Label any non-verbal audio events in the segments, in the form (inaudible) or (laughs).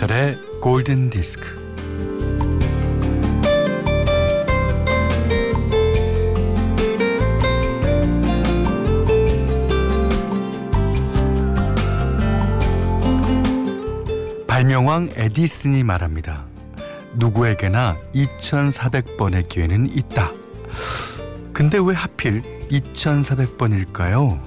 김현철의 골든 디스크. 발명왕 에디슨이 말합니다. 누구에게나 2400번의 기회는 있다. 근데 왜 하필 2400번일까요?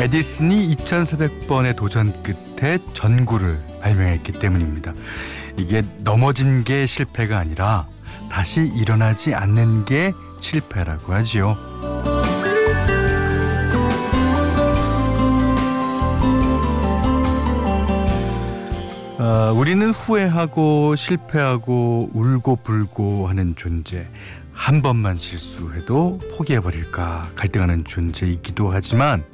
에디슨이 2400번의 도전 끝에 전구를 발명했기 때문입니다. 이게 넘어진 게 실패가 아니라 다시 일어나지 않는 게 실패라고 하지요. 어, 우리는 후회하고 실패하고 울고 불고 하는 존재. 한 번만 실수해도 포기해버릴까 갈등하는 존재이기도 하지만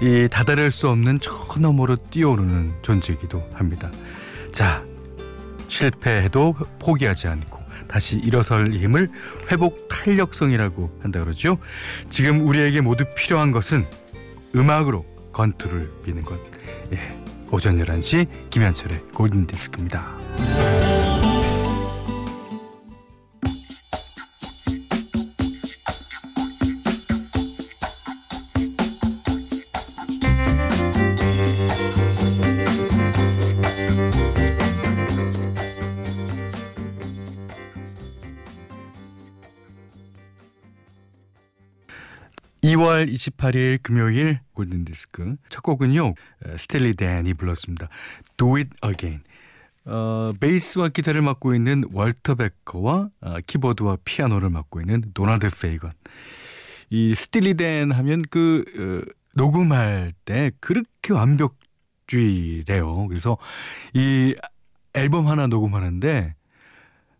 이 다다를 수 없는 저 너머로 뛰어오르는 존재이기도 합니다. 자, 실패해도 포기하지 않고 다시 일어설 힘을 회복 탄력성이라고 한다 그러죠. 지금 우리에게 모두 필요한 것은 음악으로 건투를 비는 것. 예. 오전 11시 김현철의 골든 디스크입니다. 2월 28일 금요일 골든디스크 첫 곡은요 스틸리 댄이 불렀습니다. Do It Again 어, 베이스와 기타를 맡고 있는 월터 베커와 어, 키보드와 피아노를 맡고 있는 도날드 페이건 이 스틸리 댄 하면 그 어, 녹음할 때 그렇게 완벽주의래요. 그래서 이 앨범 하나 녹음하는데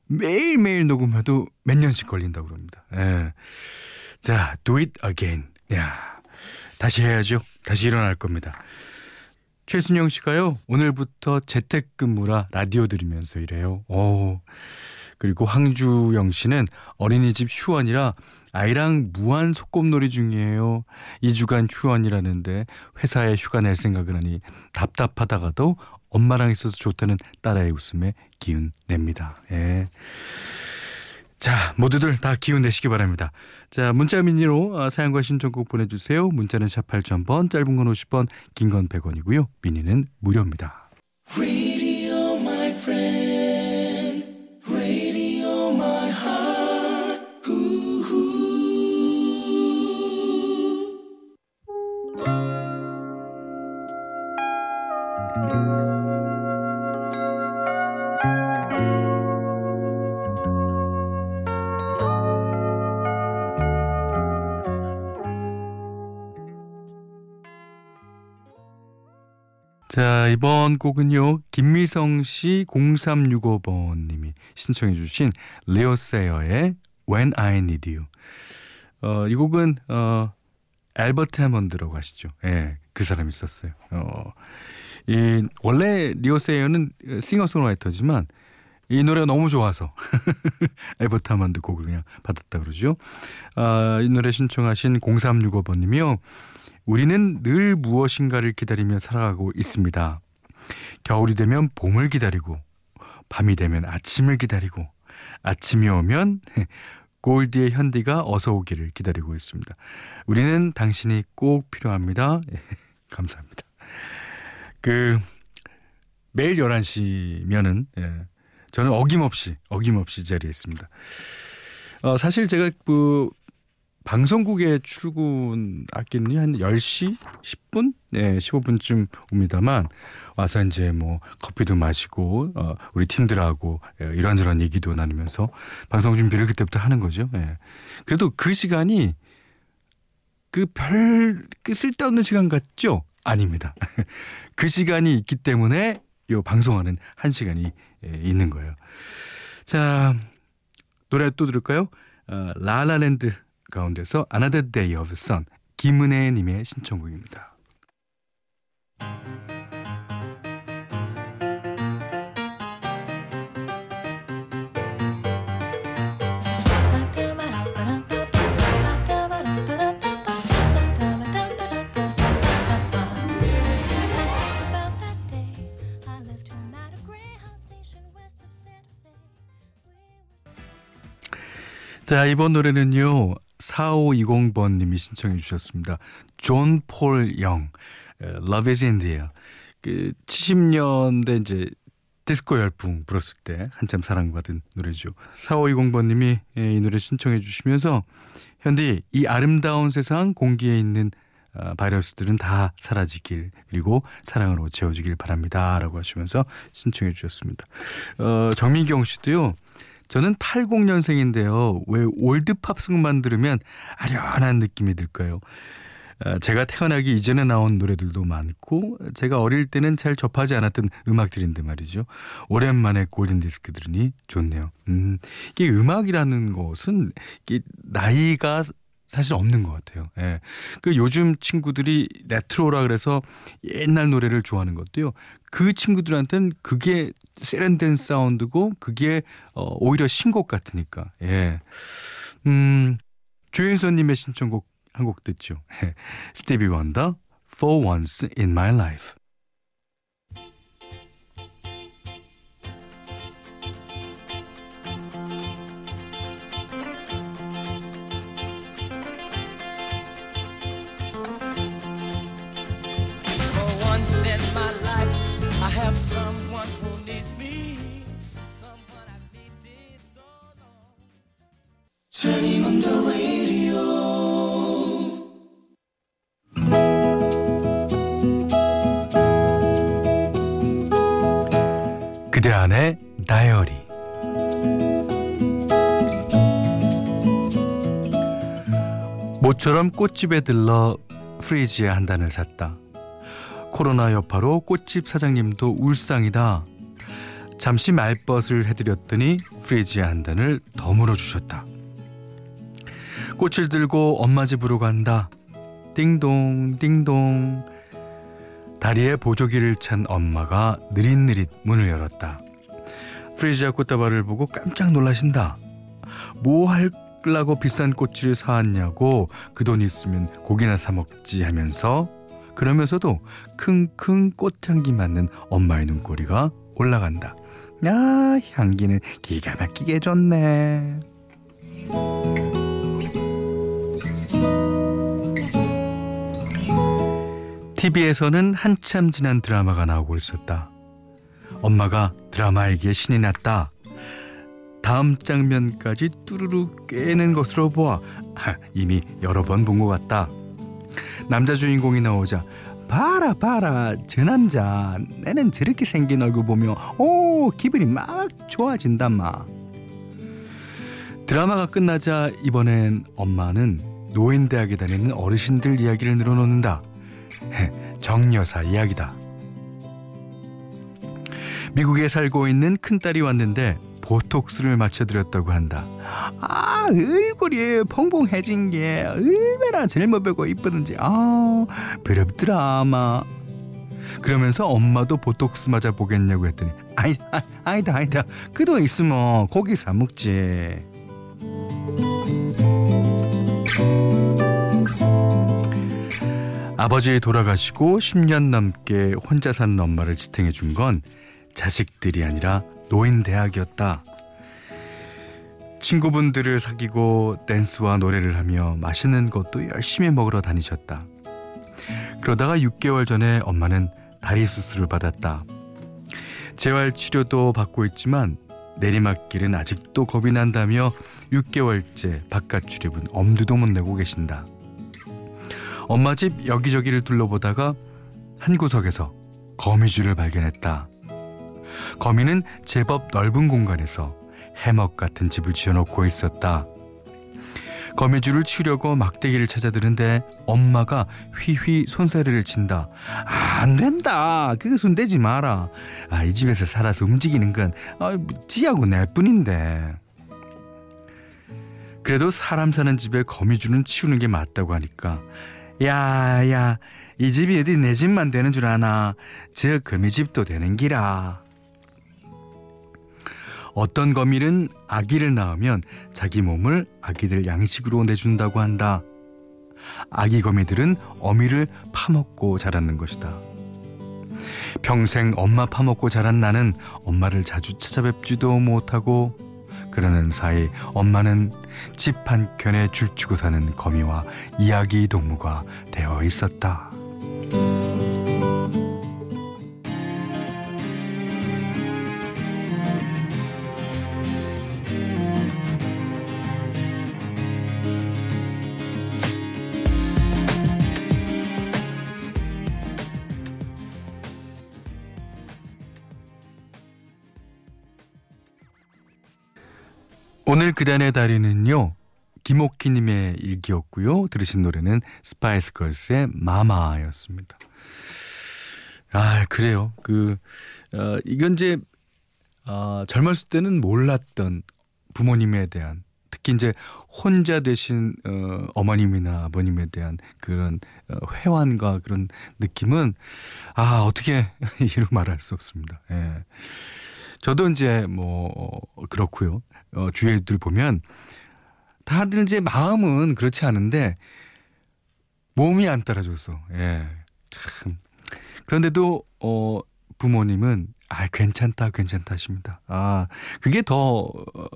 매일매일 녹음해도 몇 년씩 걸린다고 그럽니다. 예. 자, do it again. 야, 다시 해야죠. 다시 일어날 겁니다. 최순영 씨가요, 오늘부터 재택근무라 라디오 들으면서 이래요. 오. 그리고 황주영 씨는 어린이집 휴원이라 아이랑 무한 소꿉놀이 중이에요. 2주간 휴원이라는데 회사에 휴가 낼 생각을 하니 답답하다가도 엄마랑 있어서 좋다는 딸아이 웃음에 기운 냅니다. 예. 자, 모두들 다 기운 내시기 바랍니다. 자, 문자 미니로 어, 사연과 신청곡 보내주세요. 문자는 샵 8000번, 짧은 건 50번, 긴건 100원이고요. 미니는 무료입니다. 자, 이번 곡은요. 김미성 씨 0365번 님이 신청해 주신 레오 세어의 When I Need You. 어, 이 곡은 어 앨버트 해먼드라고 하시죠. 예. 그 사람이 있었어요. 어. 이 원래 리오 세어는 싱어송라이터지만 이 노래가 너무 좋아서 (laughs) 앨버트 해먼드 곡을 그냥 받았다 그러죠. 아, 이 노래 신청하신 0365번 님이요. 우리는 늘 무엇인가를 기다리며 살아가고 있습니다. 겨울이 되면 봄을 기다리고, 밤이 되면 아침을 기다리고, 아침이 오면 (laughs) 골디의 현디가 어서 오기를 기다리고 있습니다. 우리는 당신이 꼭 필요합니다. 예, (laughs) 감사합니다. 그, 매일 11시면은, 예, 저는 어김없이, 어김없이 자리에 있습니다. 어, 사실 제가 그, 방송국에 출근 아끼는 한 10시 10분? 네, 15분쯤 옵니다만 와서 이제 뭐 커피도 마시고 어 우리 팀들하고 예, 이런저런 얘기도 나누면서 방송 준비를 그때부터 하는 거죠. 예. 그래도 그 시간이 그 별그 쓸데없는 시간 같죠? 아닙니다. (laughs) 그 시간이 있기 때문에 요 방송하는 한 시간이 예, 있는 거예요. 자, 노래 또 들을까요? 어, 라라랜드 가운데서 Another Day of Sun 김은혜 님의 신청곡입니다. 자, 이번 노래는요. 4520번 님이 신청해 주셨습니다. 존 폴 영, Love is in the air. 그 70년대 이제 디스코 열풍 불었을 때 한참 사랑받은 노래죠. 4520번 님이 이 노래 신청해 주시면서 현디 이 아름다운 세상 공기에 있는 어, 바이러스들은 다 사라지길 그리고 사랑으로 채워지길 바랍니다라고 하시면서 신청해 주셨습니다. 어, 정민경 씨도요. 저는 80년생인데요. 왜 올드 팝송만 들으면 아련한 느낌이 들까요? 어, 제가 태어나기 이전에 나온 노래들도 많고 제가 어릴 때는 잘 접하지 않았던 음악들인데 말이죠. 오랜만에 골든 디스크 들으니 좋네요. 음, 이게 음악이라는 것은 이게 나이가 사실 없는 것 같아요. 예. 그 요즘 친구들이 레트로라 그래서 옛날 노래를 좋아하는 것도요. 그 친구들한테는 그게 세련된 사운드고 그게 어, 오히려 신곡 같으니까. 예. 음, 조윤선님의 신청곡 한 곡 듣죠. 스티비 원더, For Once in My Life. 그대 안의 다이어리. 모처럼 꽃집에 들러 프리지아 한 단을 샀다. 코로나 여파로 꽃집 사장님도 울상이다. 잠시 말벗을 해드렸더니 프리지아 한 단을 더 묶어 주셨다. 꽃을 들고 엄마 집으로 간다. 띵동 띵동 다리에 보조기를 찬 엄마가 느릿느릿 문을 열었다. 프리지아 꽃다발을 보고 깜짝 놀라신다. 뭐 할라고 비싼 꽃을 사왔냐고 그 돈 있으면 고기나 사 먹지 하면서 그러면서도 킁킁 꽃향기 맡는 엄마의 눈꼬리가 올라간다. 야, 향기는 기가 막히게 좋네. TV에서는 한참 지난 드라마가 나오고 있었다. 엄마가 드라마에게 신이 났다. 다음 장면까지 뚜루루 꿰는 것으로 보아 (laughs) 이미 여러 번 본 것 같다. 남자 주인공이 나오자 봐라 봐라 저 남자. 내는 저렇게 생긴 얼굴 보며 오 기분이 막 좋아진단 마. 드라마가 끝나자 이번엔 엄마는 노인대학에 다니는 어르신들 이야기를 늘어놓는다. 정여사 이야기다. 미국에 살고 있는 큰딸이 왔는데 보톡스를 맞춰드렸다고 한다. 아, 얼굴이 퐁퐁해진 게 얼마나 젊어 보고 이쁘든지. 아, 부럽더라, 아마. 그러면서 엄마도 보톡스 맞아 보겠냐고 했더니 아이, 아, 아니다 아니다 그 돈 있으면 고기 사 먹지 아버지 돌아가시고 10년 넘게 혼자 사는 엄마를 지탱해 준 건 자식들이 아니라 노인 대학이었다. 친구분들을 사귀고 댄스와 노래를 하며 맛있는 것도 열심히 먹으러 다니셨다. 그러다가 6개월 전에 엄마는 다리 수술을 받았다. 재활 치료도 받고 있지만 내리막길은 아직도 겁이 난다며 6개월째 바깥 출입은 엄두도 못 내고 계신다. 엄마 집 여기저기를 둘러보다가 한 구석에서 거미줄을 발견했다. 거미는 제법 넓은 공간에서 해먹 같은 집을 지어놓고 있었다. 거미줄을 치려고 막대기를 찾아드는데 엄마가 휘휘 손사래를 친다. 안 된다. 그거 손대지 마라. 아, 이 집에서 살아서 움직이는 건 아, 지하고 내 뿐인데. 그래도 사람 사는 집에 거미줄은 치우는 게 맞다고 하니까 야야 이 집이 어디 내 집만 되는 줄 아나 저 거미집도 되는 기라 어떤 거미는 아기를 낳으면 자기 몸을 아기들 양식으로 내준다고 한다. 아기 거미들은 어미를 파먹고 자라는 것이다. 평생 엄마 파먹고 자란 나는 엄마를 자주 찾아뵙지도 못하고 그러는 사이 엄마는 집 한켠에 줄치고 사는 거미와 이야기 동무가 되어 있었다. 오늘 그대 안의 다이어리는요. 김옥희님의 일기였고요. 들으신 노래는 스파이스 걸스의 Mama였습니다. 아 그래요. 그 어, 이건 이제 어, 젊었을 때는 몰랐던 부모님에 대한 특히 이제 혼자 되신 어, 어머님이나 아버님에 대한 그런 어, 회한과 그런 느낌은 아 어떻게 (laughs) 이루 말할 수 없습니다. 예. 저도 이제 뭐 그렇고요. 어, 주위에 들 보면 다들 이제 마음은 그렇지 않은데 몸이 안 따라줘서 예. 참 그런데도 어 부모님은 아 괜찮다 괜찮다 하십니다. 아 그게 더 어,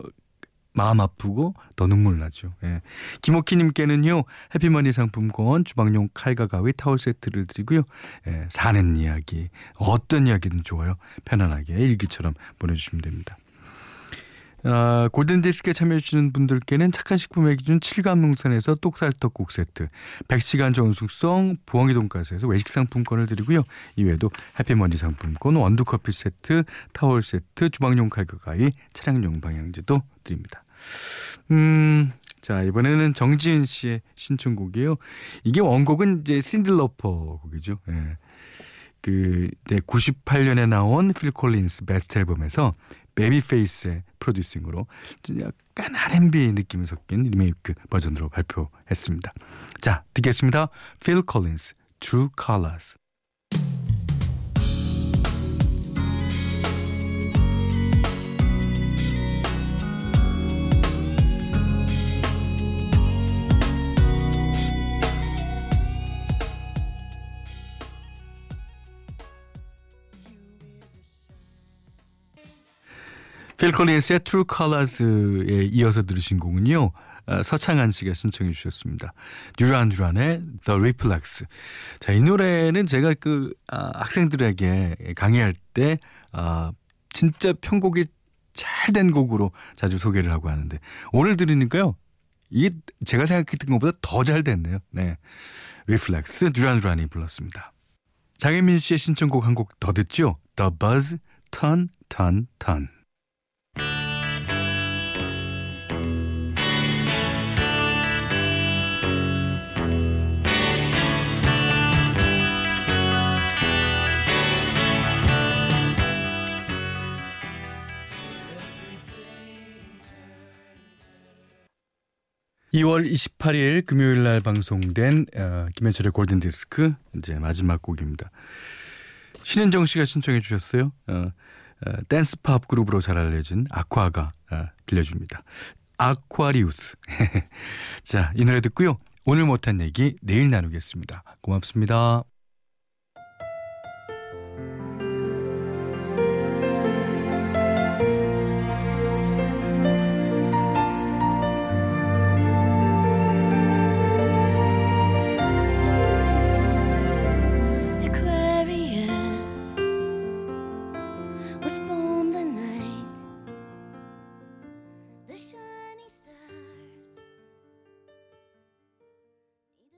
마음 아프고 더 눈물 나죠. 예. 김옥희님께는요 해피머니 상품권, 주방용 칼과 가위, 타월 세트를 드리고요. 예, 사는 이야기 어떤 이야기든 좋아요. 편안하게 일기처럼 보내주시면 됩니다. 어, 골든디스크에 참여해주시는 분들께는 착한 식품의 기준 7감 농산에서 똑살떡국 세트, 100시간 좋은 숙성 부엉이 돈가스에서 외식 상품권을 드리고요. 이외에도 해피머니 상품권, 원두커피 세트, 타월 세트, 주방용 칼과 가위, 차량용 방향제도 드립니다. 음, 자, 이번에는 정지은 씨의 신청곡이에요. 이게 원곡은 이제 신디 로퍼 곡이죠. 예. 그, 네, 98년에 나온 필 콜린스 베스트 앨범에서 베이비페이스의 프로듀싱으로 약간 R&B 느낌이 섞인 리메이크 버전으로 발표했습니다. 자, 듣겠습니다. 필 콜린스, True Colors. ' 필 콜린스의 True Colors'에 이어서 들으신 곡은요. 어, 서창한 씨가 신청해 주셨습니다. 듀란 듀란의 The Reflex. 자, 이 노래는 제가 그 아, 학생들에게 강의할 때 아, 진짜 편곡이 잘 된 곡으로 자주 소개를 하고 하는데 오늘 들으니까요. 이게 제가 생각했던 것보다 더 잘 됐네요. 네. Reflex 듀란 듀란이 불렀습니다. 장혜민 씨의 신청곡 한 곡 더 듣죠? The Buzz Turn Turn Turn. 2월 28일 금요일 날 방송된 어, 김현철의 골든 디스크 이제 마지막 곡입니다. 신현정 씨가 신청해 주셨어요. 어, 어, 댄스 팝 그룹으로 잘 알려진 아쿠아가 어, 들려줍니다. 아쿠아리우스. (laughs) 자, 이 노래 듣고요. 오늘 못한 얘기 내일 나누겠습니다. 고맙습니다.